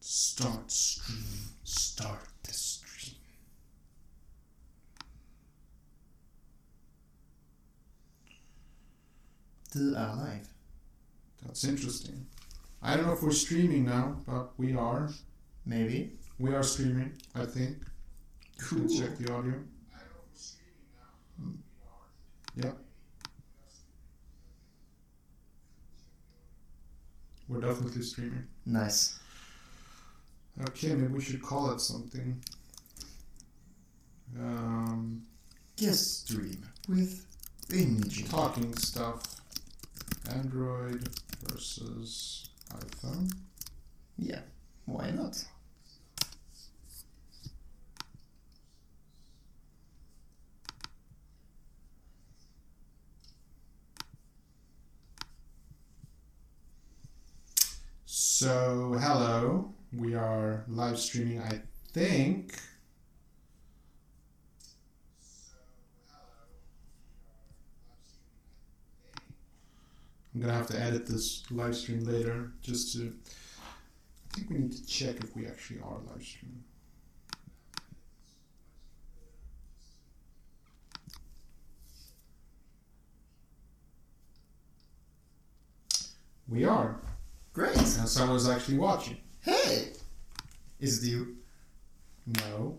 Start stream. Start the stream. Du är live. That's interesting. I don't know if we're streaming now, but we are. Maybe. We are streaming, I think. Cool. Let's check the audio. Now, Yeah. We're definitely streaming. Nice. Okay, maybe we should call it something. Um, Guest stream with Imogen. talking stuff. Android versus iPhone. Yeah. Why not? So, hello. We are live streaming, I think. I'm gonna have to edit this live stream later just to. I think we need to check if we actually are live streaming. We are, Great. and someone's actually watching. Hey! Is it you? No.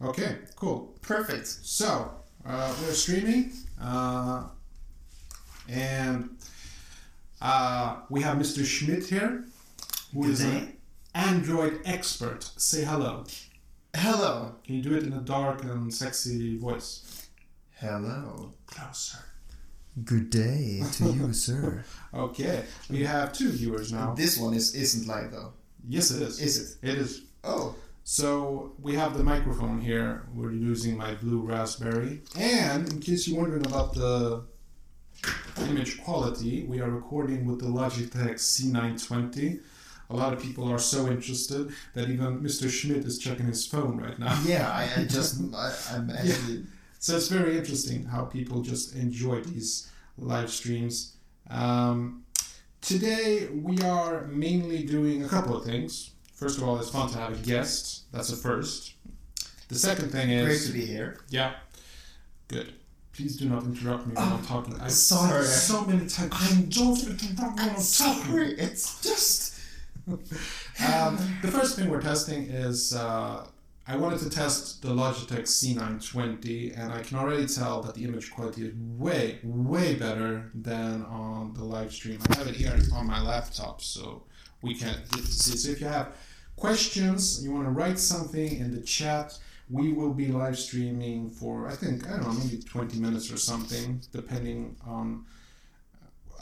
Okay, cool. Perfect. So, uh, we're streaming, uh, and uh, we have Mr. Schmidt here, who Good is day. an Android expert. Say hello. Hello. Can you do it in a dark and sexy voice? Hello. Closer. Good day to you, sir. Okay, we have two viewers now. This one is isn't live though. Yes, it is. Is it? It is. Oh. So we have the microphone here. We're using my blue raspberry. And in case you're wondering about the image quality, we are recording with the Logitech C920. A lot of people are so interested that even Mr. Schmidt is checking his phone right now. Yeah, I, I just I, I'm actually So it's very interesting how people just enjoy these live streams. Um, today we are mainly doing a couple of things. First of all, it's fun to have a guest. That's a first. The second thing is great to be here. yeah, good. Please do not interrupt me when I'm talking. I've sorry. so many times. I don't interrupt when I'm. Sorry, it's just Um, the first thing we're testing is uh, I wanted to test the Logitech C920, and I can already tell that the image quality is way, way better than on the live stream. I have it here on my laptop, so we can get to see. So if you have questions, you want to write something in the chat, we will be live streaming for I think I don't know maybe 20 minutes or something, depending on.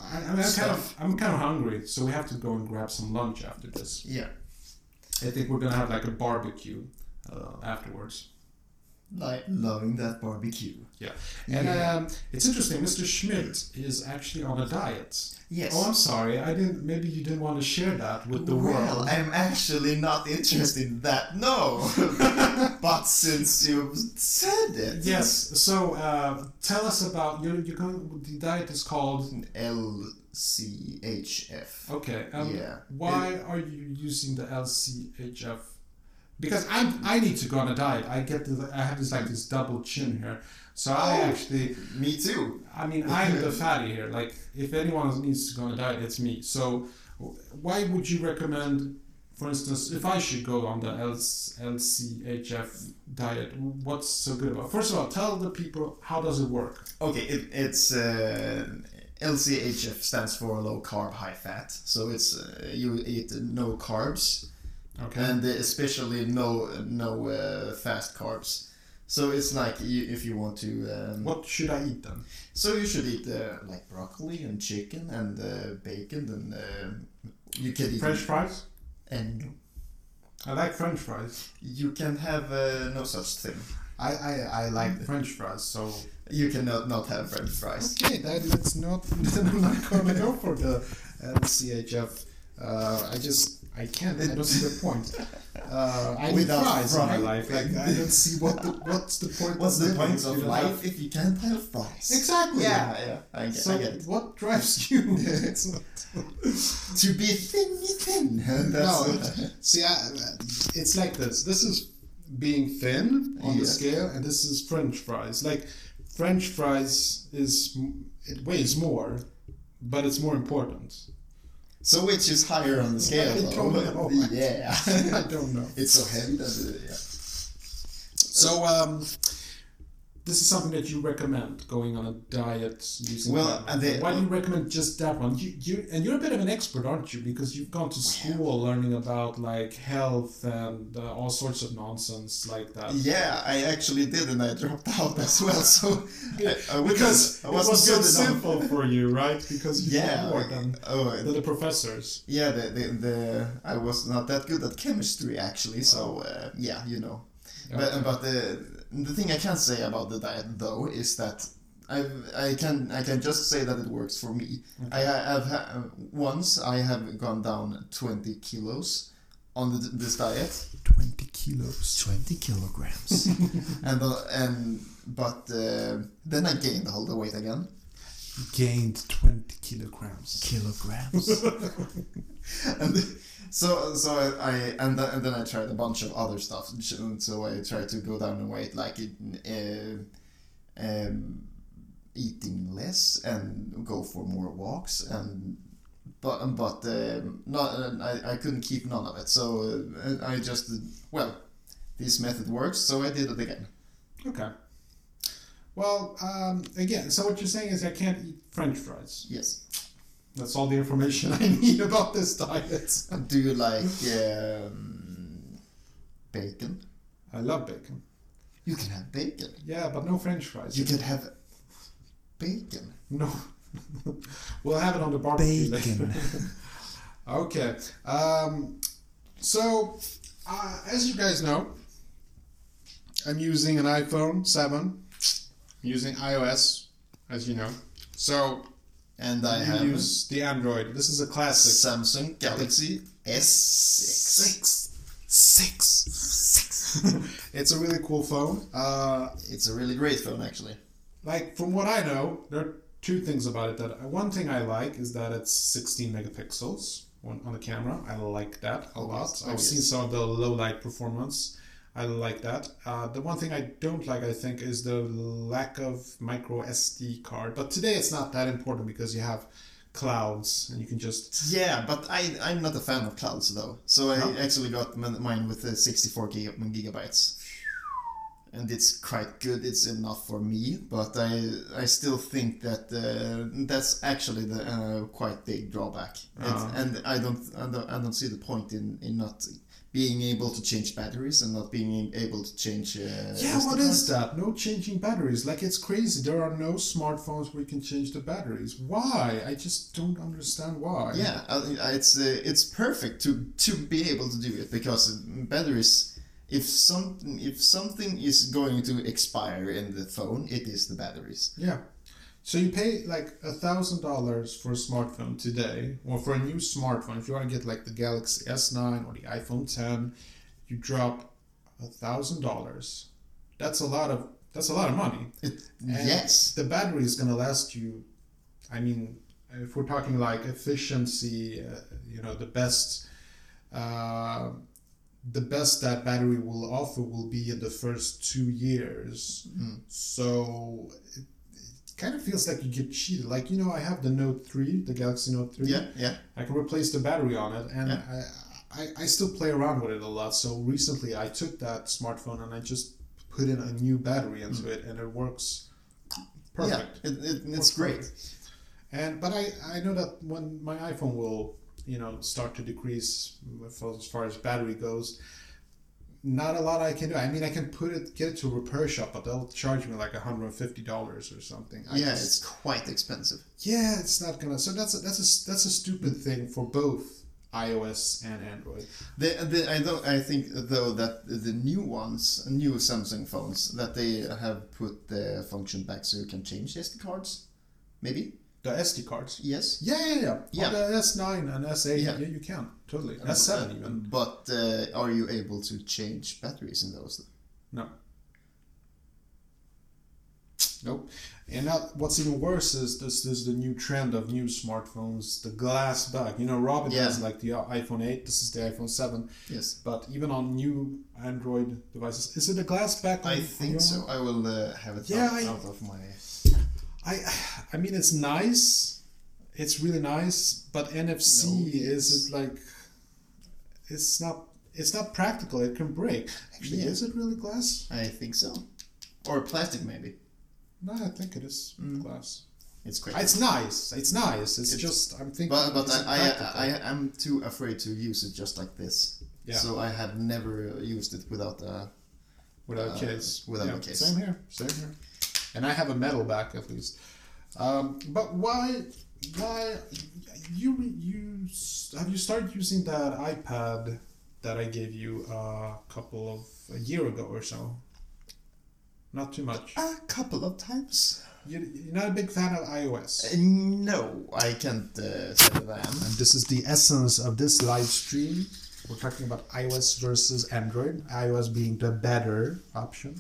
Uh, I, I mean, I'm kind of I'm kind of hungry, so we have to go and grab some lunch after this. yeah, I think we're gonna have like a barbecue uh, afterwards. like loving that barbecue. Yeah. And Yeah. um, it's interesting. Mr. Schmidt is actually on a diet. Yes. Oh, I'm sorry. I didn't. Maybe you didn't want to share that with the well, world. I'm actually not interested in that. No, but since you said it, Yes. So uh, tell us about your. You go. The diet is called. LCHF. Okay. Um, Yeah. Why are you using the LCHF? Because I I need to go on a diet. I get the, I have this like this double chin here, so I Oh. actually Me too. I mean, I'm the fatty here. Like, if anyone needs to go on a diet, it's me. So, why would you recommend, for instance, if I should go on the LC, LCHF diet? What's so good about? First of all, tell the people how does it work. Okay, it, it's uh, LCHF stands for low carb, high fat. So it's uh, you eat no carbs Okay. and uh, especially no no uh, fast carbs. So it's like you, if you want to. Um, what should I eat then? So you should eat uh, like broccoli and chicken and uh, bacon and uh, you can eat French fries. and I like French fries. you can have uh, no such thing. I I, I like French fries. So You cannot not have French fries. okay, that let's not. Then I'm not gonna go for the LCHF. Uh, I just I can't. I don't see the point. Uh, I Without fries in my life. Like I don't see what the what's the point. What's of the point of life have- if you can't have fries? Exactly. Yeah, yeah, I get, So I get it. what drives you? it's not. To be thin, thin. That's no, it- see, I, it's like this. This is being thin on the scale, and this is French fries. Like French fries is it weighs more, but it's more important. So which is higher on the scale? I don't know. Yeah. I don't know. it's so heavy that it, yeah. So um, this is something that you recommend going on a diet using. Well, they- why do you recommend just that one? You, you and you're a bit of an expert, aren't you? Because you've gone to school learning about like health and uh, all sorts of nonsense like that. Yeah, I actually did, and I dropped out as well. So I, I because I it wasn't was so simple for you, right? Because you Yeah. more than, Oh, than the professors. yeah. The, the the I was not that good at chemistry actually. So uh, yeah, you know. Okay. But but the the thing I can say about the diet though is that I I can I can just say that it works for me. I have ha- once I have gone down twenty kilos on the, this diet. Twenty kilos. Twenty kilograms. and uh, and but uh, then I gained all the weight again. Gained twenty kilograms. Kilograms. and so so I and, th- and then I tried a bunch of other stuff. So I tried to go down in weight, like it, uh, um, eating less and go for more walks and. But but um, not I, I couldn't keep none of it. So uh, I just well, this method works. So I did it again. Okay. Well, um, again, so what you're saying is I can't eat French fries. Yes. That's all the information I need about this diet. Do you like um, bacon? I love bacon. You can have bacon. Yeah, but no French fries. You can have bacon. No. we'll have it on the barbecue Bacon. later. okay. Um, so, uh, as you guys know, I'm using an iPhone 7. I'm using iOS, as you know. So, And I you have use the Android. This is a classic. Samsung Galaxy S6. Six. Six. it's a really cool phone. Uh, It's a really great phone, actually. like from what I know, there are two things about it. That one thing I like is that it's 16 megapixels on, on the camera. I like that a Oh, lot. Oh, I've seen yes. some of the low light performance. I like that. Uh, the one thing I don't like, I think, is the lack of micro SD card. But today it's not that important because you have clouds and you can just Yeah, but I, I'm not a fan of clouds, though. So I No? actually got mine with uh, 64 gig- gigabytes. And it's quite good. It's enough for me, but I I still think that uh, that's actually the uh, quite big drawback. Ah. and I don't, I don't I don't see the point in, in not being able to change batteries and not being able to change. Uh, Yeah, what is that? No changing batteries. Like it's crazy. There are no smartphones where you can change the batteries. Why? I just don't understand why. Yeah, it's uh, it's perfect to to be able to do it because batteries. If something if something is going to expire in the phone, it is the batteries. Yeah. So you pay like a thousand dollars for a smartphone today, or for a new smartphone. If you want to get like the Galaxy S9 or the iPhone 10, you drop a thousand dollars. That's a lot of that's a lot of money. It, yes, The battery is going to last you. I mean, if we're talking like efficiency, uh, you know, the best, uh, the best that battery will offer will be in the first two years. Mm. So kind of feels like you get cheated. Like you know, I have the Note three, the Galaxy Note three. yeah, yeah. I can replace the battery on it, and Yeah. I, I, I still play around with it a lot. So recently, I took that smartphone and I just put in a new battery into mm. it, and it works perfect. Yeah, it, it, Works it's great. perfect. And but I, I know that when my iPhone will you know start to decrease as far as battery goes, not a lot I can do. I mean, I can put it get it to a repair shop, but they'll charge me like hundred and fifty dollars or something. I yeah, just- it's quite expensive. yeah, it's not gonna. So that's a, that's a that's a stupid thing for both iOS and Android. The, the, I don't. I think though that the new ones, new Samsung phones, that they have put the function back so you can change SD cards. Maybe The SD cards. Yes. Yeah, yeah, yeah. Yeah. On the S9 and S8, Yeah. yeah, you can totally. S7 even. But uh, are you able to change batteries in those? No. Nope. And now, what's even worse is this, this is the new trend of new smartphones, the glass back. You know, Robin Yeah. has like the iPhone 8, this is the iPhone 7, Yes. but even on new Android devices, is it a glass back? I think so. I will uh, have it Yeah, out, I- out of my. I, I mean, it's nice. It's really nice, but NFC No, is it like? It's not. It's not practical. It can break. Actually, Yeah. is it really glass? I think so. Or plastic, maybe. No, I think it is Mm. glass. It's great. It's nice. It's nice. It's, It's- just I'm thinking. but but I. I, I am too afraid to use it just like this. Yeah. So I have never used it without a. without uh, case. without Yeah, a case. Same here. Same here. And I have a metal back at least. Um, but why? Why you you have you started using that iPad that I gave you a couple of a year ago or so? Not too much. A couple of times. You, you're not a big fan of iOS. Uh, no, I can't uh, say that I am. And this is the essence of this live stream. We're talking about iOS versus Android. iOS being the better option.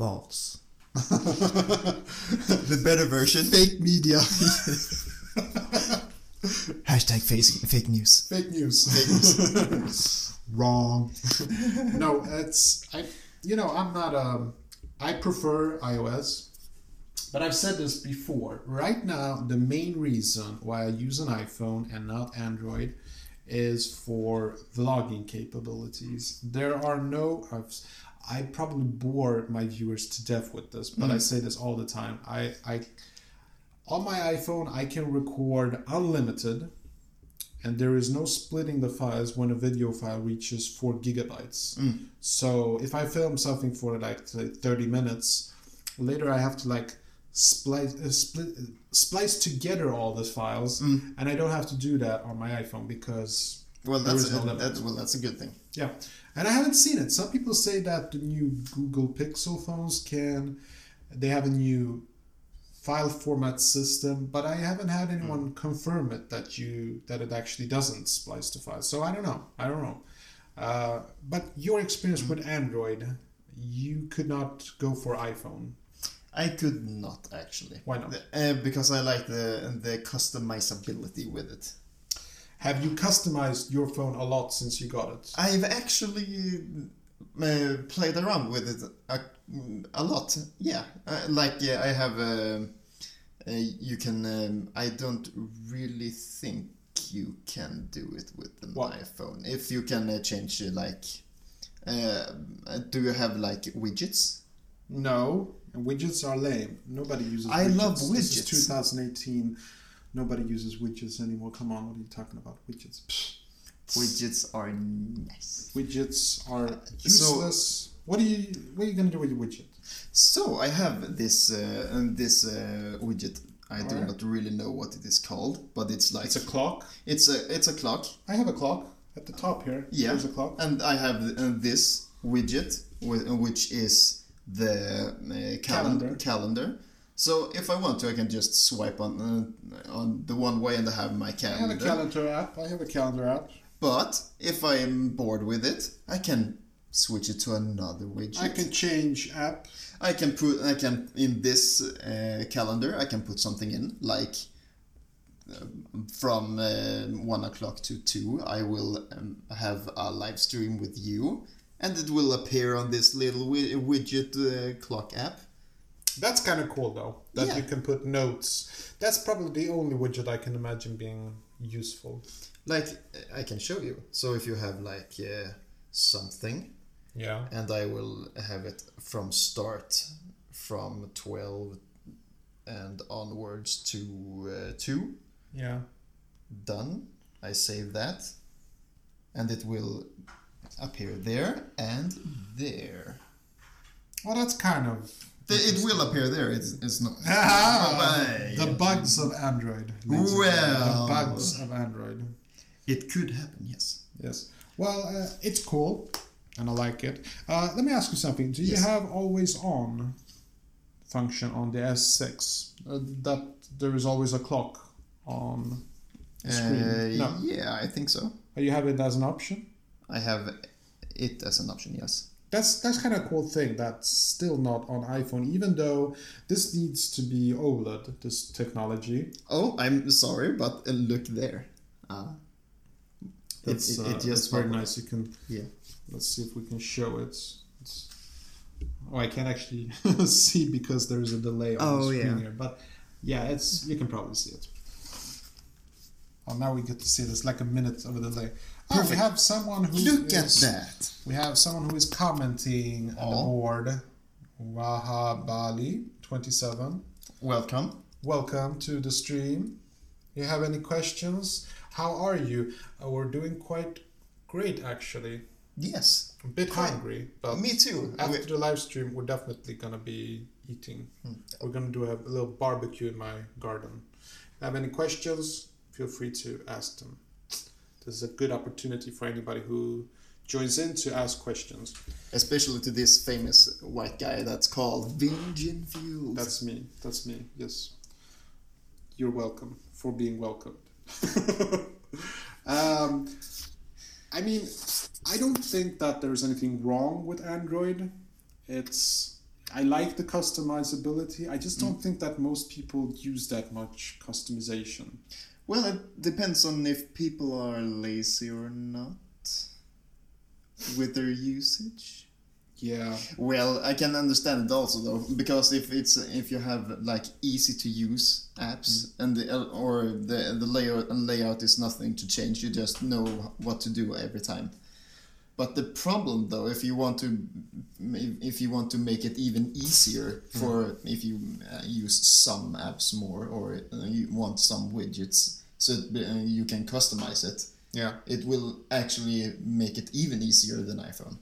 False. the better version. Fake media. Hashtag fake, fake news. Fake news. Wrong. no, it's I. You know, I'm not um. I prefer iOS, but I've said this before. Right now, the main reason why I use an iPhone and not Android is for vlogging capabilities. There are no. I've, I probably bore my viewers to death with this, but I say this all the time. I, I on my iPhone I can record unlimited and there is no splitting the files when a video file reaches 4 gigabytes. So if I film something for like say, 30 minutes, later I have to like splice uh, split, uh, splice together all the files and I don't have to do that on my iPhone because Well, There that's is no that's well, that's a good thing. yeah. And I haven't seen it. Some people say that the new Google Pixel phones can they have a new file format system, but I haven't had anyone confirm it that you that it actually doesn't splice to files. So I don't know. I don't know. Uh, but your experience with Android, you could not go for iPhone. I could not actually. Why not? Uh, because I like the the customizability with it. Have you customized your phone a lot since you got it? I've actually uh, played around with it a, a lot. Yeah, uh, like yeah, I have. um uh, you can. Um, I don't really think you can do it with an What? iPhone. If you can uh, change uh, like. Uh, do you have like widgets? No, widgets are lame. Nobody uses. I widgets. love This is widgets. 2018. Nobody uses widgets anymore. Come on, what are you talking about? Widgets. Pfft. Widgets are nice. Widgets are useless. So- what are you? What are you gonna do with your widget? So I have this uh, uh, this uh, widget. I do Alright. not really know what it is called, but it's like It's a clock. it's a it's a clock, I have a clock at the top here. Yeah. There's a clock. and I have uh, this widget, uh, which is the uh, calendar. Calendar. calendar. So if I want to, I can just swipe on uh, on the one way, and I have my calendar. I have a calendar app. I have a calendar app. But if I am bored with it, I can switch it to another widget. I can change app. I can put I can in this uh, calendar I can put something in like uh, from uh, one o'clock to two I will um, have a live stream with you and it will appear on this little wi- widget uh, clock app. That's kind of cool though. That Yeah. you can put notes. That's probably the only widget I can imagine being useful. Like I can show you. So if you have like uh, something Yeah. and I will have it from start from 12 and onwards to uh, 2 Yeah. done. I save that, and it will appear there and there. Well, that's kind of. It will appear there. It's, it's not. Ah, the bugs of Android. ladies and gentlemen. Well. the bugs of Android. It could happen. Yes. Yes. Well, uh, it's cool, and I like it. Uh, let me ask you something. Do you Yes. have always on function on the S6. Uh, that there is always a clock on screen. Uh, no, Yeah, I think so. you have it as an option. I have it as an option, yes. That's that's kind of a cool thing. That's still not on iPhone, even though this needs to be OLED. This technology. Oh, I'm sorry, but uh, look there. Ah. it's, it, it, uh, it just very went- nice. You can Yeah. let's see if we can show it. It's, oh, I can't actually see because there's a delay on the Oh, screen yeah. here. But yeah, it's you can probably see it. Oh, now we get to see this like a minute of a delay. Oh, we have someone who Look at that. We have someone who is commenting on the Oh. board. Wahabali twenty seven. Welcome. Welcome to the stream. You have any questions? How are you? Uh, we're doing quite great actually. Yes. A bit Quite. hungry, but Me too. after We- the live stream, we're definitely gonna be eating. Hmm. We're gonna do a, little barbecue in my garden. If you Have any questions? Feel free to ask them. This is a good opportunity for anybody who joins in to ask questions. Especially to this famous white guy that's called Fuel. That's me. That's me. Yes. You're welcome for being welcomed. um, I mean, I don't think that there's anything wrong with Android. It's I like the customizability. I just don't think that most people use that much customization. Well, it depends on if people are lazy or not with their usage. Yeah. Well, I can understand it also though, because if it's if you have like easy to use apps and the or the the layout and layout is nothing to change, you just know what to do every time. But the problem though, if you want to if you want to make it even easier for if you uh, use some apps more or uh, you want some widgets so it, uh, you can customize it, Yeah. it will actually make it even easier than iPhone.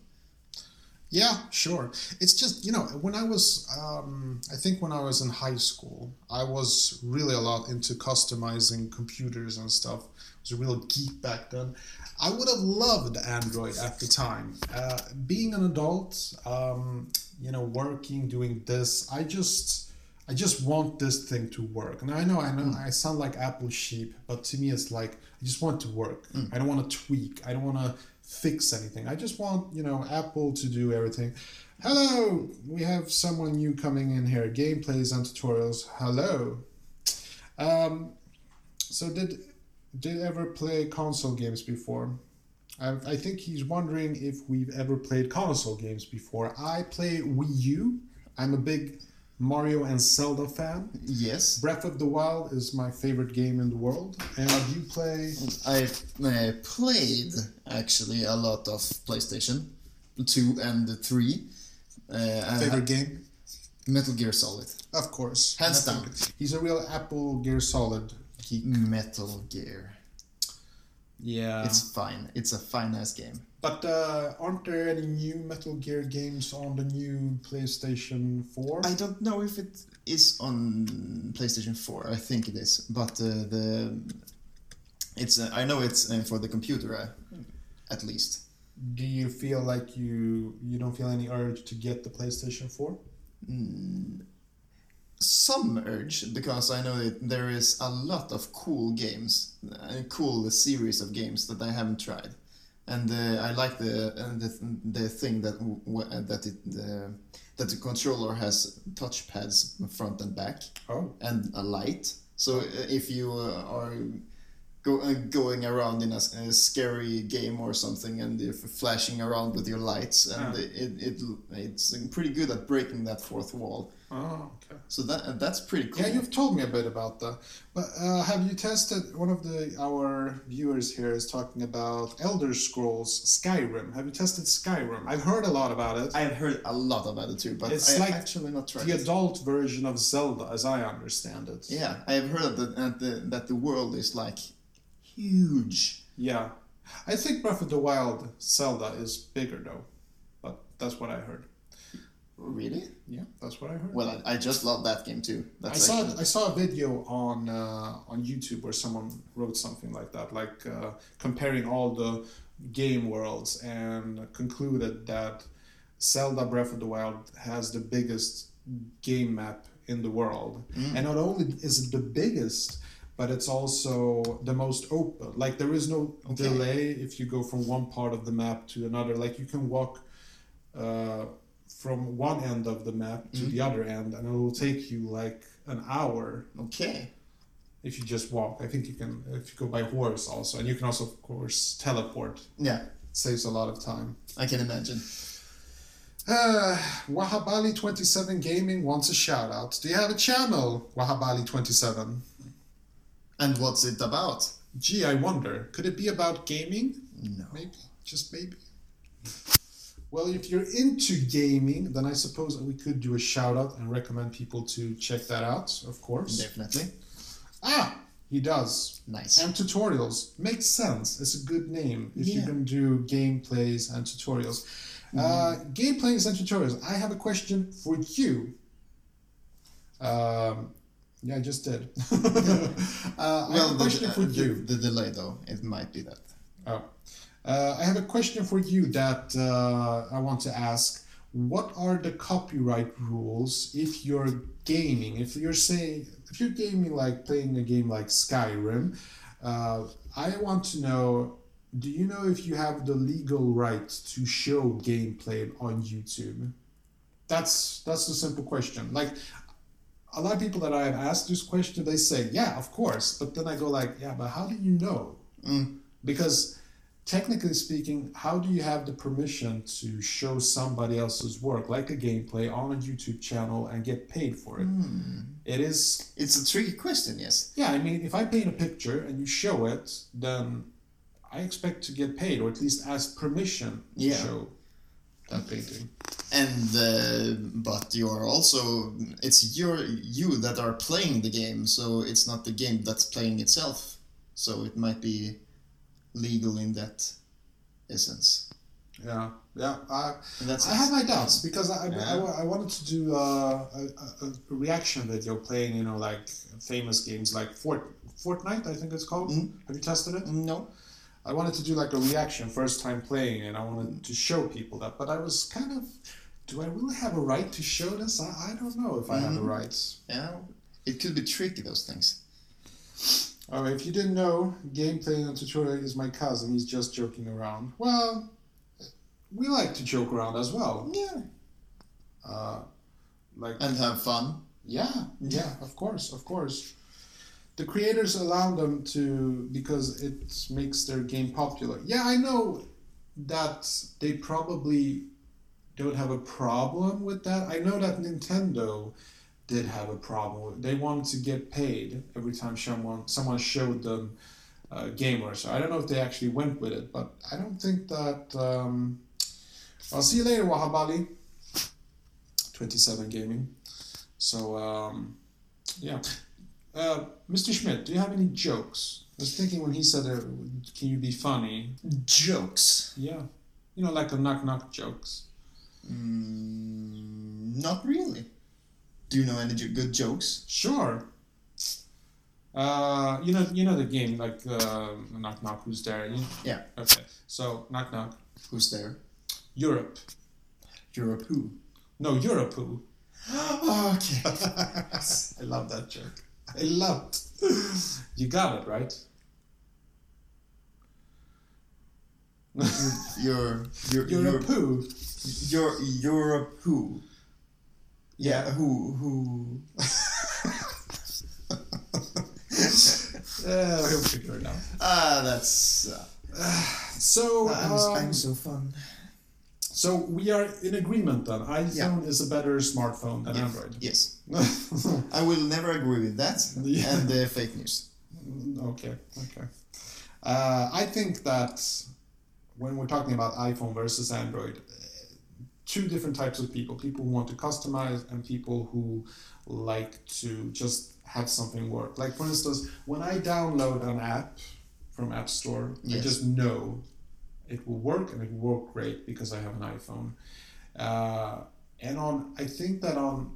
Yeah, sure. It's just, you know, when I was, um, I think when I was in high school, I was really a lot into customizing computers and stuff. I was a real geek back then. I would have loved Android at the time. Uh, being an adult, um, you know, working, doing this, I just, I just want this thing to work. And I know, I know, I sound like Apple sheep, but to me, it's like I just want it to work. I don't want to tweak. I don't want to fix anything. I just want, you know, Apple to do everything. Hello, we have someone new coming in here. Gameplays and tutorials. Hello. Um, so did did ever play console games before? I, I think he's wondering if we've ever played console games before. I play Wii U. I'm a big Mario and Zelda fan. Yes. Breath of the Wild is my favorite game in the world. And have you play I've uh, played actually a lot of PlayStation 2 and 3. Uh, favorite have game? Metal Gear Solid. Of course. Hands Metal down. Gear. He's a real Apple Gear Solid geek. Metal Gear. Yeah. It's fine. It's a fine ass game. But uh, aren't there any new Metal Gear games on the new PlayStation 4? I don't know if it is on PlayStation 4. I think it is, but uh, the it's uh, I know it's uh, for the computer uh, at least. Do you feel like you you don't feel any urge to get the PlayStation 4? Mm, some urge because I know that there is a lot of cool games, a cool series of games that I haven't tried, and uh, I like the uh, the the thing that uh, that it the, that the controller has touch pads front and back Oh. and a light. So uh, if you uh, are go, uh, going around in a scary game or something and if flashing around with your lights and Ah. it, it it's pretty good at breaking that fourth wall. Oh, okay. So that that's pretty cool. Yeah, you've told me a bit about that. But uh, have you tested? One of the our viewers here is talking about Elder Scrolls Skyrim. Have you tested Skyrim? I've heard a lot about it. I've heard a lot about it too, but It's I like actually not tried the it. adult version of Zelda, as I understand it. Yeah, I've heard that that the, that the world is like huge. Yeah. I think Breath of the Wild Zelda is bigger though, but that's what I heard. Really? Yeah, that's what I heard. Well, I, I just love that game too. I That's saw I saw a video on uh, on YouTube where someone wrote something like that, like uh, comparing all the game worlds, and concluded that Zelda Breath of the Wild has the biggest game map in the world. Mm. And not only is it the biggest, but it's also the most open. Like there is no Okay. delay if you go from one part of the map to another. Like you can walk uh, from one end of the map to Mm. the other end, and it will take you like an hour Okay. if you just walk. I think you can if you go by horse also, and you can also of course teleport. Yeah, It saves a lot of time. I can imagine. Uh, Wahabali27 Gaming wants a shout out. Do you have a channel, Wahabali27? And what's it about? Gee, I wonder. Could it be about gaming? No. Maybe. Just maybe. Well, if you're into gaming, then I suppose we could do a shout out and recommend people to check that out, of course. Definitely. Ah, he does. Nice. And tutorials. Makes sense. It's a good name if you're going to do gameplays and tutorials. Uh, gameplays and tutorials. I have a question for you. Um, yeah, I just did. uh, I have a the, question for the, you. the delay though, it might be that. Oh. Uh, I have a question for you that uh, I want to ask. What are the copyright rules if you're gaming? If you're saying, if you're gaming like playing a game like Skyrim, uh, I want to know. Do you know if you have the legal right to show gameplay on YouTube? That's that's the simple question. Like a lot of people that I have asked this question, they say, "Yeah, of course," but then I go like, "Yeah, but how do you know?" Mm. Because technically speaking, how do you have the permission to show somebody else's work, like a gameplay, on a YouTube channel and get paid for it? Hmm. It is, It's a tricky question, yes. yeah, I mean, if I paint a picture and you show it, then I expect to get paid or at least ask permission to Yeah. show that painting. And uh, but you're also it's your you that are playing the game, so it's not the game that's playing itself. So it might be legal in that essence. Yeah, yeah. I, that's I have my doubts because I, I, Yeah. I, I wanted to do uh, a, a, a reaction video playing, you know, like famous games like Fort, Fortnite, I think it's called. Mm. Have you tested it? no. I wanted to do like a reaction, first time playing, and I wanted to show people that. But I was kind of, do I really have a right to show this? I, I don't know if I have a Mhm. right. Yeah, it could be tricky those things. Oh, if you didn't know, gameplay and tutorial is my cousin. He's just joking around. Well, we like to joke around as well. Yeah, Uh, like and have fun. Yeah, yeah, of course, of course. The creators allow them to because it makes their game popular. Yeah, I know that they probably don't have a problem with that. I know that Nintendo did have a problem They wanted to get paid every time someone someone showed them a game or so. I don't know if they actually went with it, but I don't think that. Um, I'll see you later, Wahabali. Twenty-seven gaming. So, um, yeah. Uh, Mr. Schmidt, do you have any jokes? I was thinking when he said, uh, "Can you be funny?" Jokes. Yeah, you know, like the knock knock jokes. Mm, not really. Do you know any good jokes? Sure. Uh, you know, you know the game like uh, knock knock. Who's there? You- Yeah. Okay. So knock knock. Who's there? Europe. Europe who? No, Europe. Who? okay. I love that joke. I love it. You got it right. You're you're Europe. Who? you're Europe who? Yeah. Who who? Uh, he'll figure it out. Ah, that's. Uh, So, I'm, um, I'm so fun. so we are in agreement then. iPhone is a better smartphone than Yeah. Android. Yes, I will never agree with that. Yeah. And the fake news. okay, okay. Uh, I think that when we're talking about iPhone versus Android, uh, two different types of people: people who want to customize and people who like to just have something work. Like for instance, when I download an app from App Store, I just know it will work and it will work great because I have an iPhone. Uh, and on, I think that on,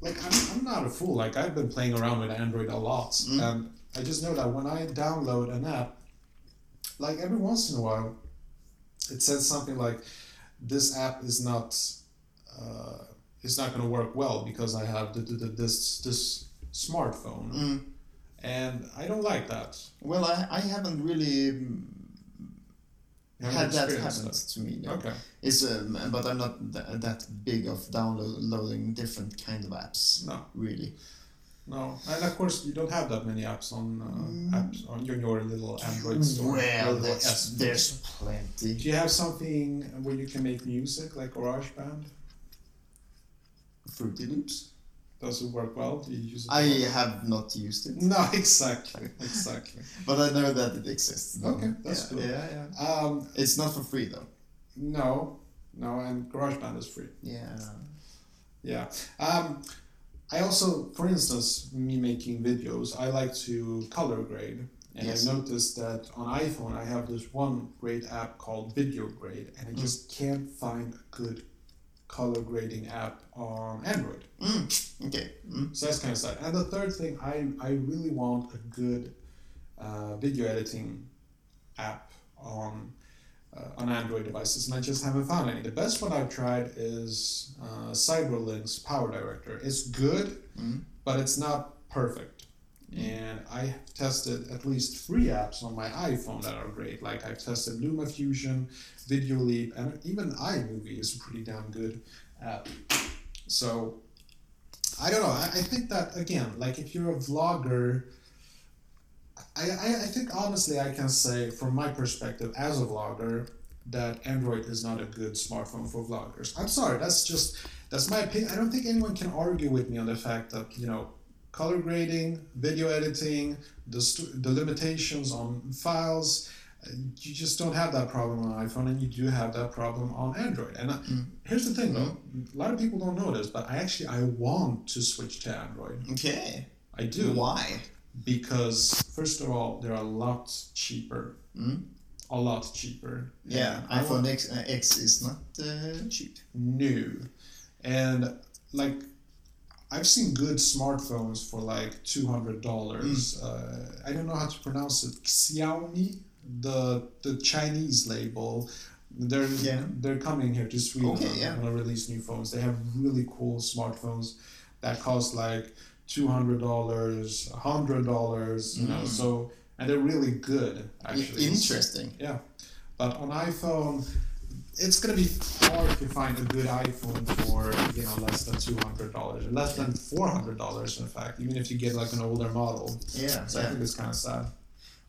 like I'm, I'm not a fool. Like I've been playing around with Android a lot, Mm. and I just know that when I download an app, like every once in a while, it says something like, "This app is not." Uh, is not going to work well because I have the, the, the, this this smartphone, Mm. and I don't like that. Well, I, I haven't really had that experienced happen to me. No. Okay. It's um, but I'm not th- that big of downloading different kind of apps. No, Really. No, and of course you don't have that many apps on uh, Mm. apps on your, your little Android store. Well, there's, there's plenty. Do you have something where you can make music like GarageBand? Fruity Loops. Does it work well? Do you use it? I have not used it, No, exactly, exactly. but I know that it exists. Okay, that's yeah, good. Yeah, yeah. Um, It's not for free though. no, no, and GarageBand is free. Yeah. Yeah. Um, I also, for instance, me making videos, I like to color grade. And Yes. I noticed that on iPhone, I have this one great app called Video Grade, and I Mm. just can't find a good color grading app on Android. Mm. Okay. Mm. So that's kind of sad. And the third thing, I, I really want a good uh, video editing app on uh, on Android devices, and I just haven't found any. The best one I've tried is uh, Cyberlink's Power Director. It's good, Mm. but it's not perfect. And I have tested at least three apps on my iPhone that are great. Like I've tested LumaFusion, Video Leap, and even iMovie is a pretty damn good app. So I don't know. I, I think that again, like if you're a vlogger, I, I, I think honestly I can say from my perspective as a vlogger that Android is not a good smartphone for vloggers. I'm sorry, that's just that's my opinion. I don't think anyone can argue with me on the fact that you know color grading, video editing, the st- the limitations on files. uh, You just don't have that problem on iPhone, and you do have that problem on Android. And uh, Mm. here's the thing, though: a lot of people don't know this, but I actually I want to switch to Android. Okay. I do Why? Because first of all, they're a lot cheaper. Mm. A lot cheaper. Yeah. And iPhone want- X, uh, X is not uh, cheap. new, and like I've seen good smartphones for like two hundred dollars. Uh, I don't know how to pronounce it. Xiaomi, the the Chinese label. They're Yeah. they're coming here to Sweden. Okay, yeah. Release new phones. They have really cool smartphones that cost like two hundred dollars, a hundred dollars. You know, Mm. so and they're really good actually. Interesting. Yeah, but on iPhone, it's gonna be hard to find a good iPhone for you know less than two hundred dollars, less than four hundred dollars. In fact, even if you get like an older model. Yeah. So I think it's kind of sad.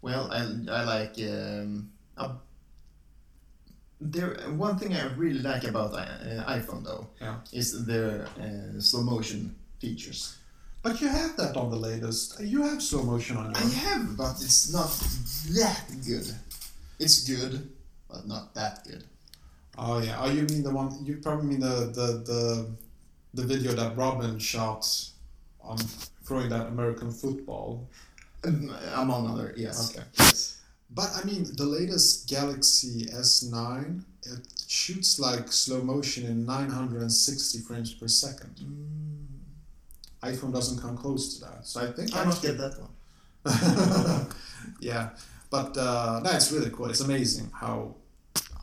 Well, I, I like. Um, uh, there, one thing I really like about uh, iPhone though Yeah. is their uh, slow motion features. But you have that on the latest. You have slow motion on your I have, but it's not that good. It's good, but not that good. Oh yeah. Oh, you mean the one? You probably mean the the the, the video that Robin shot on throwing that American football. Um, among other, yes. Okay. Yes. But I mean, the latest Galaxy S9 it shoots like slow motion in 960 frames per second. Mm, iPhone doesn't come close to that, so I think I must get that one. yeah, but uh, no, it's really cool. It's amazing how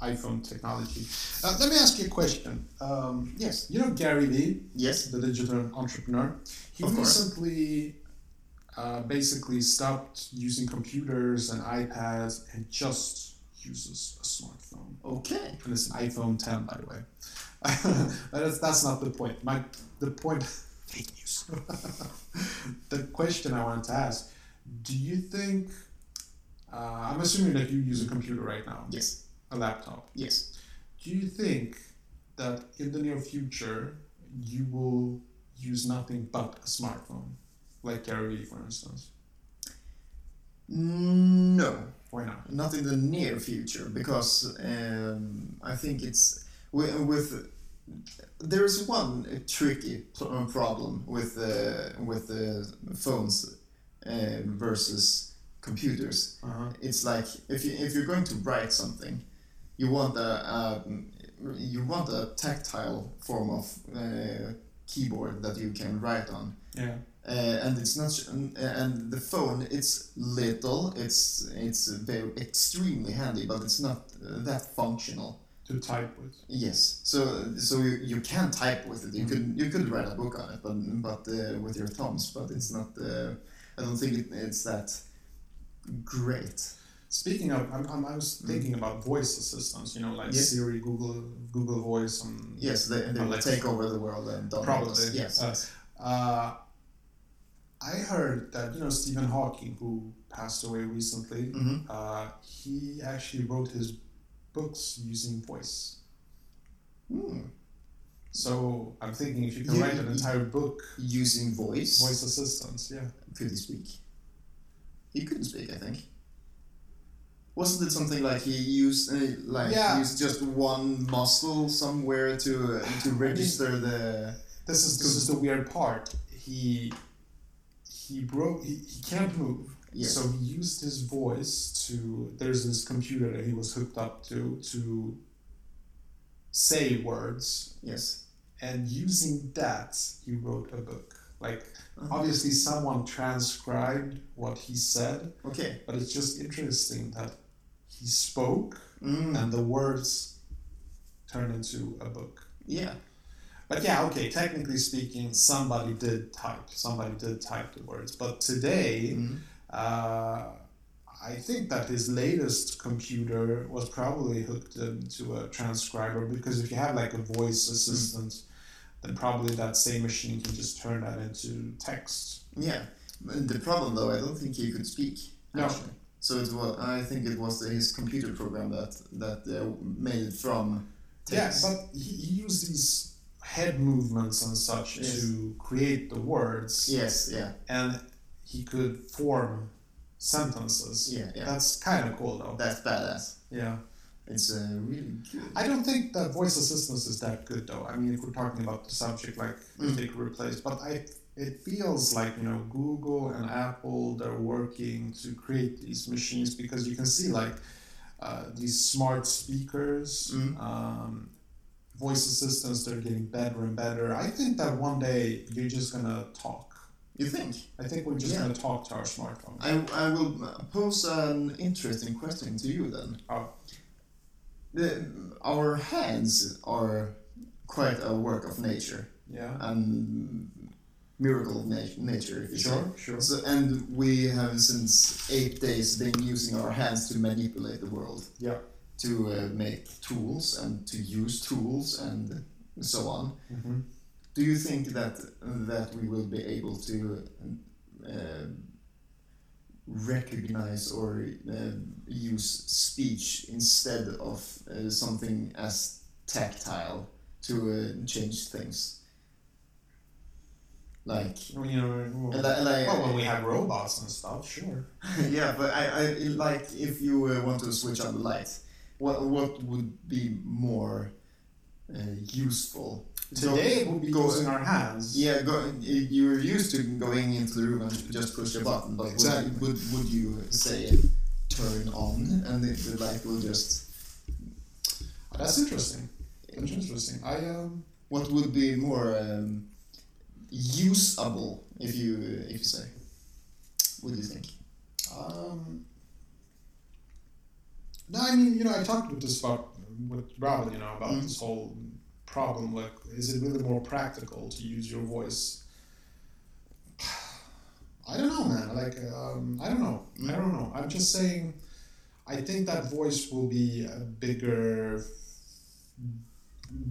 iPhone technology. Uh, let me ask you a question. Um, Yes. you know Gary Vee, Yes. the digital entrepreneur. He Of recently uh, basically stopped using computers and iPads and just uses a smartphone. Okay. And it's an iPhone 10, by the way. but that's, that's not the point. My the point. Fake news. the question I wanted to ask: Do you think? Uh, I'm assuming that you use a computer right now, Yes. a laptop. Yes. Do you think that in the near future you will use nothing but a smartphone, like Gary Vee, for instance? No. Why not? Not in the near future, because um, I think it's with, with there is one tricky uh, problem with uh, with the phones uh, versus computers. Uh-huh. It's like if you if you're going to write something, you want a um, you want a tactile form of uh, keyboard that you can write on Yeah. uh, and it's not and the phone it's little it's it's very extremely handy but it's not uh, that functional to type with. Yes. So so you, you can type with it. You Mm. could you could write a book on it, but but uh, with your thumbs. But it's not. Uh, I don't think it, it's that great. Speaking of, I'm, I'm, I was thinking about voice assistants. You know, like Yeah. Siri, Google, Google Voice, and Yes, they, they will take over the world and Probably. us. Yes. Uh, yes. Uh, I heard that you know Stephen Hawking, who passed away recently, hmm uh, he actually wrote his books using voice. Hmm. So I'm thinking if you can You- write an entire book, Using voice. voice assistants, yeah. Could he speak? He couldn't speak, I think. Wasn't it something like he used uh, like Yeah. used just one muscle somewhere to uh, to register the? This is this is the weird part. He he broke. He, he can't move. Yes. So he used his voice to. There's this computer that he was hooked up to to say words, Yes. and using that he wrote a book. Like Uh-huh. obviously someone transcribed what he said, Okay. but it's just interesting that he spoke Mm. and the words turned into a book. Yeah. But yeah, okay, technically speaking, somebody did type. Somebody did type the words. But today, Mm. Uh, I think that his latest computer was probably hooked into a transcriber because if you have like a voice assistant, then probably that same machine can just turn that into text. Yeah. The problem, though, I don't think he could speak. No. Actually. So it was. I think it was his computer program that that uh, made it from text. Yeah, but he, he used these head movements and such Yes. to create the words, yes. Yeah. and he could form sentences. Yeah. Yeah. That's kind of cool, though. That's badass. Yeah. It's uh, really good. I don't think that voice assistance is that good, though. I mean, if we're talking about the subject, like if Mm. they could replace, but I, it feels like you know, Google and Apple they're working to create these machines because you can see like uh, these smart speakers, Mm. um, voice assistants. They're getting better and better. I think that one day you're just gonna talk. You think? I think we're just Yeah. gonna talk to our smartphone. I, I will uh, pose an interesting question to you then. Oh. The, our hands are quite a work of nature Yeah. and miracle of na- nature, if you say. Sure. Sure. So, and we have since eight days been using our hands to manipulate the world. Yeah. To uh, make tools and to use tools and so on. hmm Do you think that that we will be able to uh, recognize or uh, use speech instead of uh, something as tactile to uh, change things? Like, You know. and I, and I, Well, when we have robots and stuff, sure. yeah, but I, I like if you uh, want to switch on the light, what what would be more uh, useful? Today it would be Go- using our hands. Yeah, go, you're used to going into the room and just push a button, but Exactly. would, would, you say turn on and the, the light will just. That's interesting. Interesting. I um. What would be more um, usable if you if you say? What do you think? Um. No, I mean, you know, I talked with this about with Robin, you know, about Mm. this whole problem. Like, is it really more practical to use your voice? I don't know, man. Like, um, I don't know. I don't know. I'm just saying. I think that voice will be a bigger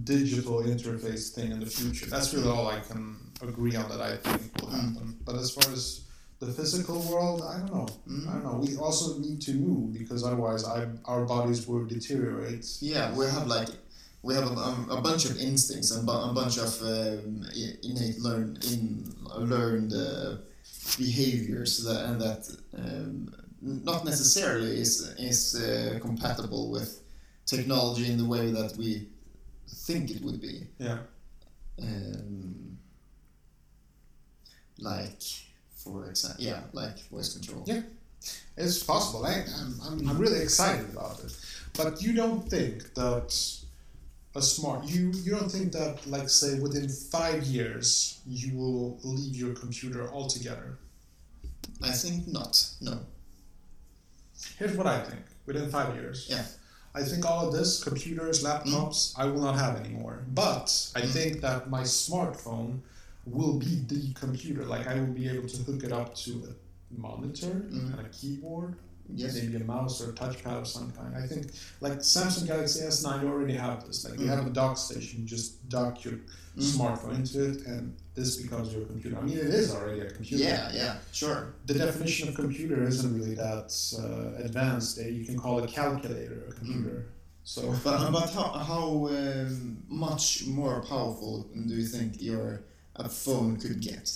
digital interface thing in the future. That's really all I can agree on that I think will happen. But as far as the physical world, I don't know. I don't know. We also need to move because otherwise, I, our bodies will deteriorate. Yeah, we have like we have a, um, a bunch of instincts and a bunch of um, innate learned in learned uh, behaviors that and that um, not necessarily is is uh, compatible with technology in the way that we think it would be. Yeah. Um, like, for example, yeah, like voice control. Yeah. It's possible. I, I'm, I'm, I'm really excited about it. But you don't think that a smart you you don't think that like say within five years you will leave your computer altogether. I think not. No. Here's what I think. Within five years. Yeah. I think all of this, computers, laptops, I will not have anymore. But I think that my smartphone will be the computer. Like I will be able to hook it up to a monitor Mm. and a keyboard, Yes. maybe a mouse or a touchpad of some kind. I think like Samsung Galaxy S9 already have this. Like you Mm. have a dock station, you just dock your Mm. smartphone into it, and this becomes your computer. I mean, it is already a computer. Yeah, yeah, sure. The definition of computer isn't really that uh, advanced. Uh, You can call a calculator a computer. So, But, but how, how um, much more powerful do you think your a phone could get?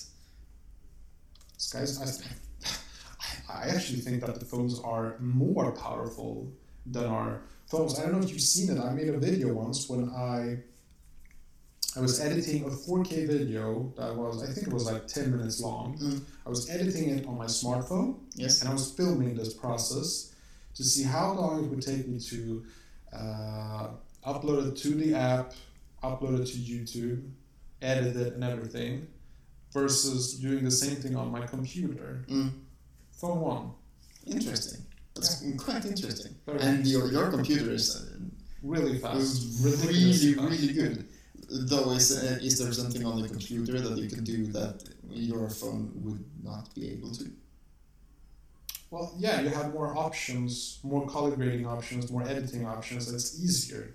guys, I, actually think that the phones are more powerful than our phones. I don't know if you've seen it. I made a video once when I I was editing a 4K video that was I think it was like 10 minutes long. Mm. I was editing it on my smartphone Yes. and I was filming this process to see how long it would take me to uh, upload it to the app, upload it to YouTube, edit it and everything, versus doing the same thing on my computer. Mm. Phone one, Interesting. That's quite interesting. Very And your, your computer is uh, really fast, really, really good. Though, is, uh, is there something on the computer that you can do that your phone would not be able to? Well, yeah, you have more options, more color grading options, more editing options. It's easier.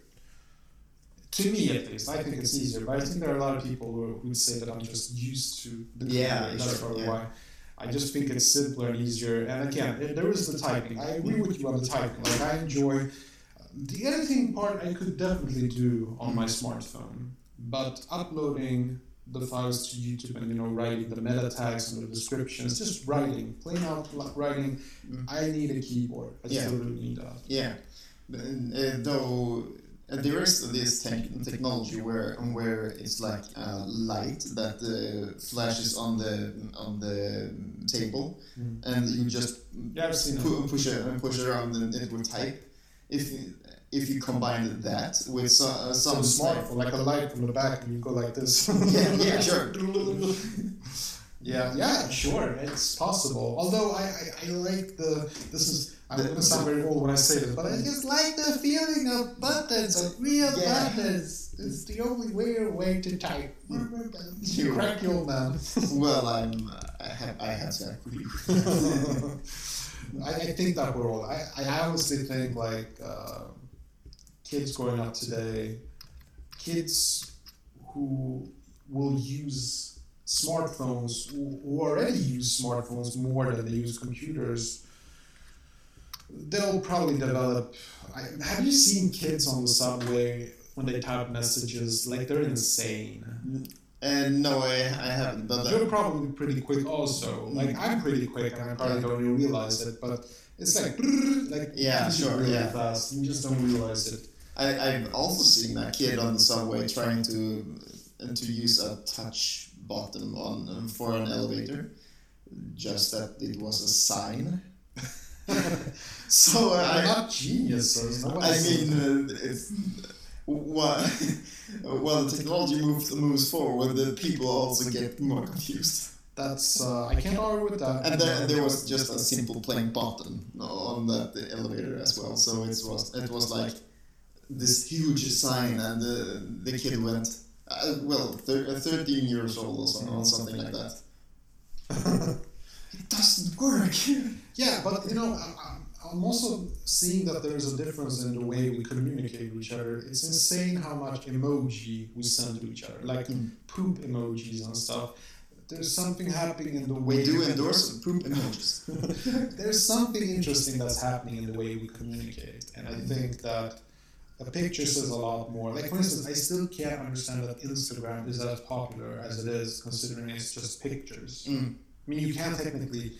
To me, at least, I think it's easier. But I think there are a lot of people who who would say that I'm just used to the Yeah, computer. That's sure, probably yeah. why. I just think it's simpler and easier. And again, there is the typing. I agree with you on the typing. Like I enjoy the editing part. I could definitely do on my smartphone, but uploading the files to YouTube and you know writing the meta tags and the descriptions, just writing, plain out writing. Mm. I need a keyboard. I Yeah. still really need that. Yeah, uh, though uh, there is this tech technology where where it's like a light that uh, flashes on the on the table, Mm. and you just Yeah, I've seen it. pu- push it push it around and it will type. If if you combine that with so, uh, Some some smartphone, like a light from the back, and you go like this. Yeah, yeah, sure. yeah, yeah, sure, it's possible. Although I, I, I like the this is I'm The- gonna sound very old when I say this, but I just like the feeling of buttons, of real Yeah. buttons. It's the only way way to type. Sure. Crack old man. well, I'm I have I have to agree. I, I think that we're all. I, I honestly think like uh, kids growing up today, kids who will use smartphones, who, already use smartphones more than they use computers, they'll probably develop. I, have you seen kids on the subway when they type messages? Like they're insane. And no, I, I haven't. But You're uh, probably pretty quick also. Like I'm pretty quick and I probably don't even realize it, but it's like like Yeah, sure, really yeah. fast. You just don't realize it. I, I've also seen a kid on the subway trying to to use a touch button on um, for an elevator, just that it was a sign. so They're I, not geniuses. no I mean, uh, while the technology moves moves forward, the people also get more confused. that's uh, I can't argue with that. And there, there was just a simple plain button on that elevator as well. So it was it was like this huge sign, and the the kid went uh, well, thir- uh, thirteen years old or something, or something like that. It doesn't work. yeah, but you know, I'm, I'm also seeing that there's a difference in the way we communicate with each other. It's insane how much emoji we send to each other, like Mm. poop emojis and stuff. There's something happening in the way We do endorse poop emojis. There's something interesting that's happening in the way we communicate, and I think that a picture says a lot more. Like, for instance, I still can't understand that Instagram is as popular as it is, considering it's just pictures. Mm. I mean, you can technically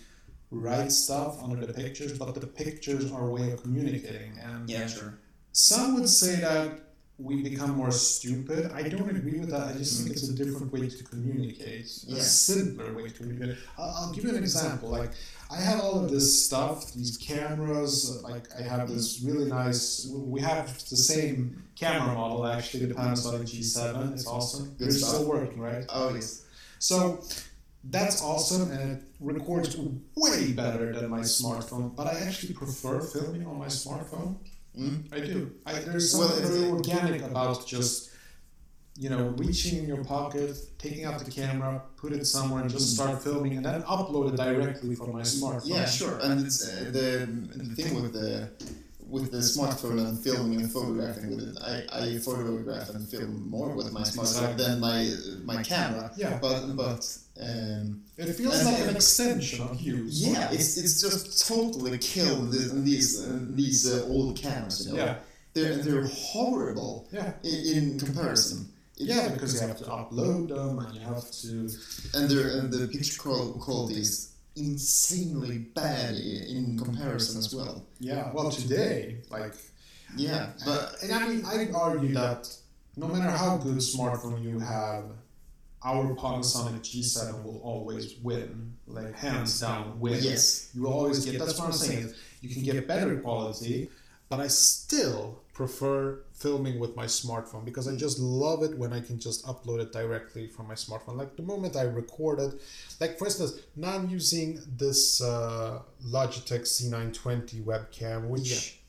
write stuff under the pictures, but the pictures are a way of communicating. And Yeah, sure. some would say that we become more stupid. I don't agree with that. I just think it's a different way to communicate, Yeah. a simpler way to communicate. I'll, I'll give you an example. Like, I have all of this stuff, these cameras. Like, I have this really nice. We have the same camera model actually, the Panasonic G7. It's awesome. Good It's stuff. still working, right? Oh yes. So that's awesome and it records way better than my smartphone. But I actually prefer filming on my smartphone Mm. I do. I, there's Well, something it- very organic about just, you know, reaching in your pocket, taking out the camera, put it somewhere, and just start filming, and then upload it directly from my smartphone. Yeah, sure. And it's, uh, the the thing with the with the smartphone and filming and photographing with it, I, I photograph and film more with my smartphone than my my camera. Yeah. But but um, It feels like an extension of you. yeah, it's it's just totally killed the, these uh, these uh, old cameras. You know? Yeah. They're they're horrible Yeah. in, in comparison. Yeah, because you have to upload them and you have to. and the and the picture qual- quality is insanely bad in comparison as well. Yeah. Well, today, like. Yeah, but and I mean, I'd argue that no matter how good a smartphone you have, our Panasonic G7 will always win, like hands down win. yes, You will always get. That's what I'm saying. You can get better quality, but I still prefer filming with my smartphone because I just love it when I can just upload it directly from my smartphone. Like the moment I record it, like for instance, now I'm using this uh, Logitech C920 webcam, which Yeah.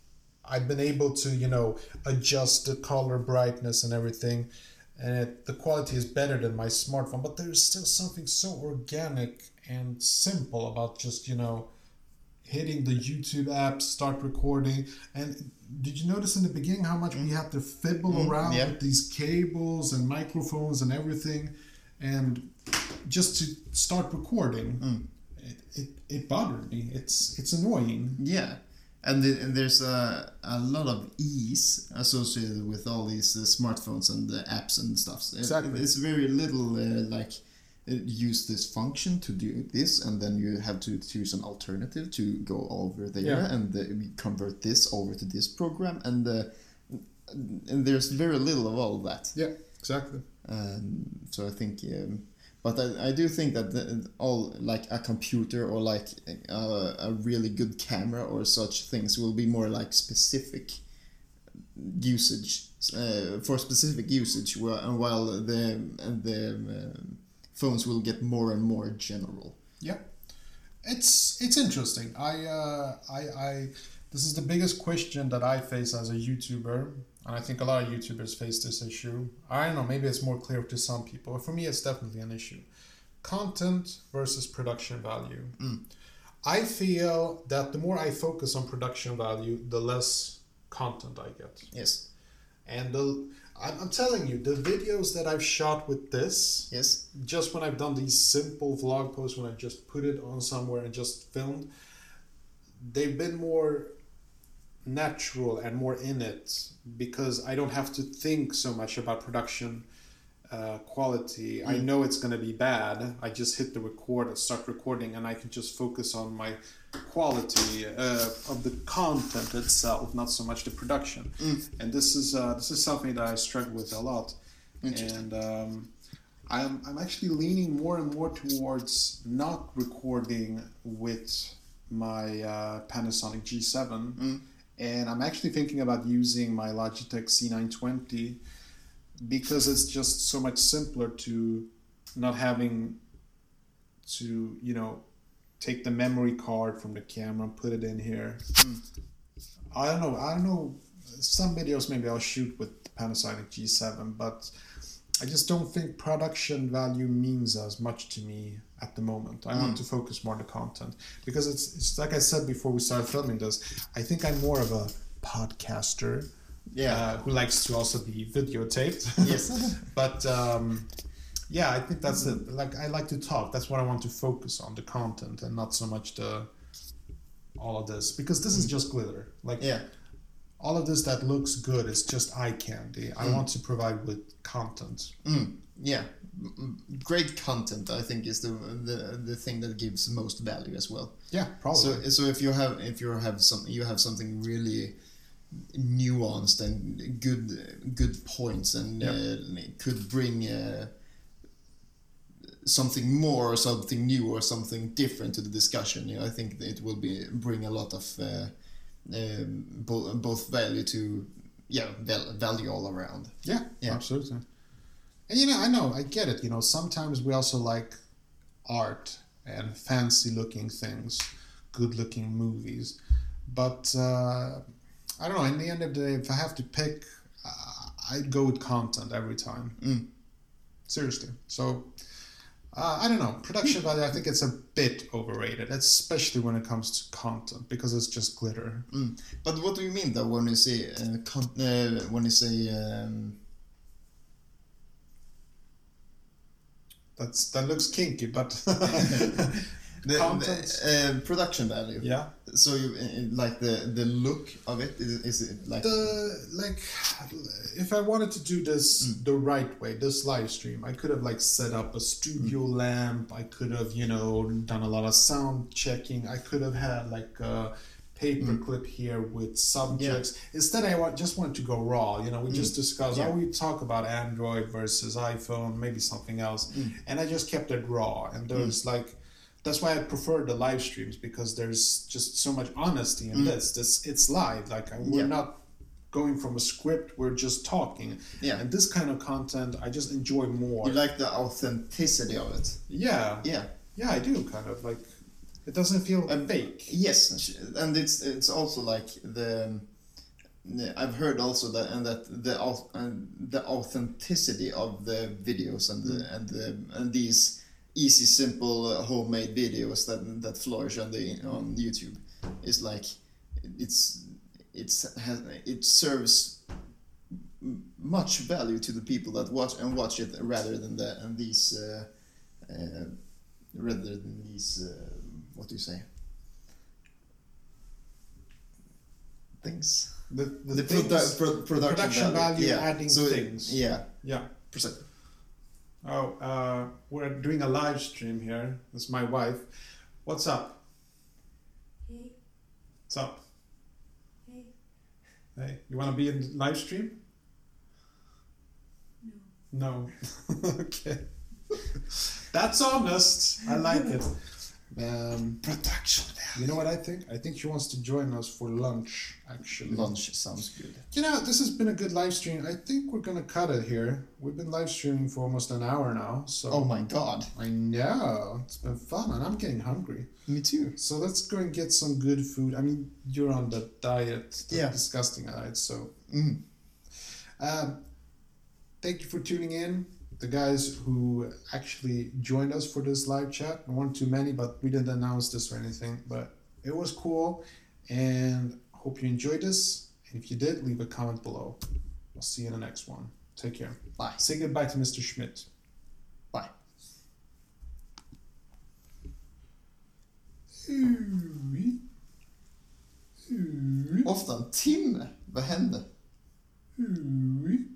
I've been able to, you know, adjust the color brightness and everything. And it, the quality is better than my smartphone, but there's still something so organic and simple about just, you know, hitting the YouTube app, start recording. And did you notice in the beginning how much we had to fiddle Mm, around yeah. with these cables and microphones and everything? And just to start recording, Mm. it, it, it bothered me. It's it's annoying. yeah, and, the, and there's a, a lot of ease associated with all these uh, smartphones and the apps and stuff. It- Exactly. it's very little uh, like use this function to do this, and then you have to choose an alternative to go over there Yeah. and uh, we convert this over to this program, and uh, and there's very little of all that. Yeah, exactly. Um, so I think, um, but I, I do think that the, all like a computer or like a, a really good camera or such things will be more like specific usage uh, for specific usage, while, while the the um, phones will get more and more general. Yeah, it's it's interesting. I uh, I I this is the biggest question that I face as a YouTuber, and I think a lot of YouTubers face this issue. I don't know, maybe it's more clear to some people. but For me, it's definitely an issue. Content versus production value. I feel that the more I focus on production value, the less content I get. Yes. And the, I'm, I'm telling you, the videos that I've shot with this, Yes. just when I've done these simple vlog posts, when I just put it on somewhere and just filmed, they've been more natural and more in it because I don't have to think so much about production uh, quality. I know it's going to be bad. I just hit the record and start recording, and I can just focus on my quality uh, of the content itself, not so much the production. And this is uh, this is something that I struggle with a lot. And um, I'm I'm actually leaning more and more towards not recording with my uh, Panasonic G7, and I'm actually thinking about using my Logitech C920 because it's just so much simpler to not having to you know take the memory card from the camera and put it in here. Hmm. I don't know. I don't know. Some videos maybe I'll shoot with the Panasonic G7, but I just don't think production value means as much to me at the moment. I want hmm. to focus more on the content because it's it's like I said before we started filming this. I think I'm more of a podcaster Yeah. uh, who likes to also be videotaped. Yes. but um, yeah, I think that's it. Like I like to talk. That's what I want to focus on the content and not so much the all of this because this is just glitter. Like yeah. all of this that looks good is just eye candy. I want to provide with content. Mm, yeah, Mm, mm, great content. I think is the the the thing that gives most value as well. Yeah, probably. So so if you have if you have some you have something really nuanced and good good points and Yeah. uh, could bring uh, something more or something new or something different to the discussion. You know, I think it will be bring a lot of uh, um, bo- both value to yeah val- value all around. Yeah, Yeah. absolutely. And you know, I know, I get it. You know, sometimes we also like art and fancy looking things, good looking movies. But uh, I don't know. In the end of the day, if I have to pick, uh, I'd go with content every time. Mm. Seriously. So, uh, I don't know. Production value, I think it's a bit overrated, especially when it comes to content because it's just glitter. Mm. But what do you mean though when you say uh, con- uh, when you say um, That's that looks kinky, but the, Content. the, uh, production value? yeah. So you uh, like the the look of it is, is it like the like if i wanted to do this Mm. the right way this live stream i could have like set up a studio Mm. lamp i could have you know done a lot of sound checking i could have had like a paper Mm. clip here with subjects instead i want, just wanted to go raw you know we just discussed Mm. Yeah. oh we talk about android versus iphone maybe something else Mm. and i just kept it raw and there's like that's why I prefer the live streams because there's just so much honesty in this. This it's live. Like we're Mm. Yeah. not going from a script. We're just talking. Yeah. And this kind of content, I just enjoy more. you like the authenticity of it? yeah. Yeah. Yeah, I do kind of like. It doesn't feel Um, fake. Yes, and it's it's also like the. I've heard also that and that the and the authenticity of the videos and the, and the, and these easy, simple, uh, homemade videos that that flourish on the on YouTube. Is like it's it's has it serves much value to the people that watch and watch it rather than the and these uh, uh, rather than these uh, what do you say? Things. The the, the things- produ- pro- production, production value yeah. adding so it- things. yeah. Yeah. percent Oh, uh, we're doing a live stream here. That's my wife. What's up? Hey, What's up? hey, Hey, you want to be in live stream? no. No. okay. That's honest. I like it. Um, production you know what I think? I think she wants to join us for lunch, actually. lunch sounds good You know, this has been a good live stream. I think we're going to cut it here. We've been live streaming for almost an hour now. So oh my god I know. It's been fun, and I'm getting hungry. me too So let's go and get some good food. I mean, you're on the diet, Yeah. disgusting diet. So, mm. um, thank you for tuning in. The guys who actually joined us for this live chat, there weren't too many, but we didn't announce this or anything. But it was cool, and hope you enjoyed this. And if you did, leave a comment below. I'll see you in the next one. Take care. bye Say goodbye to Mr. Schmidt. bye ofta Tim vad hände Hmm.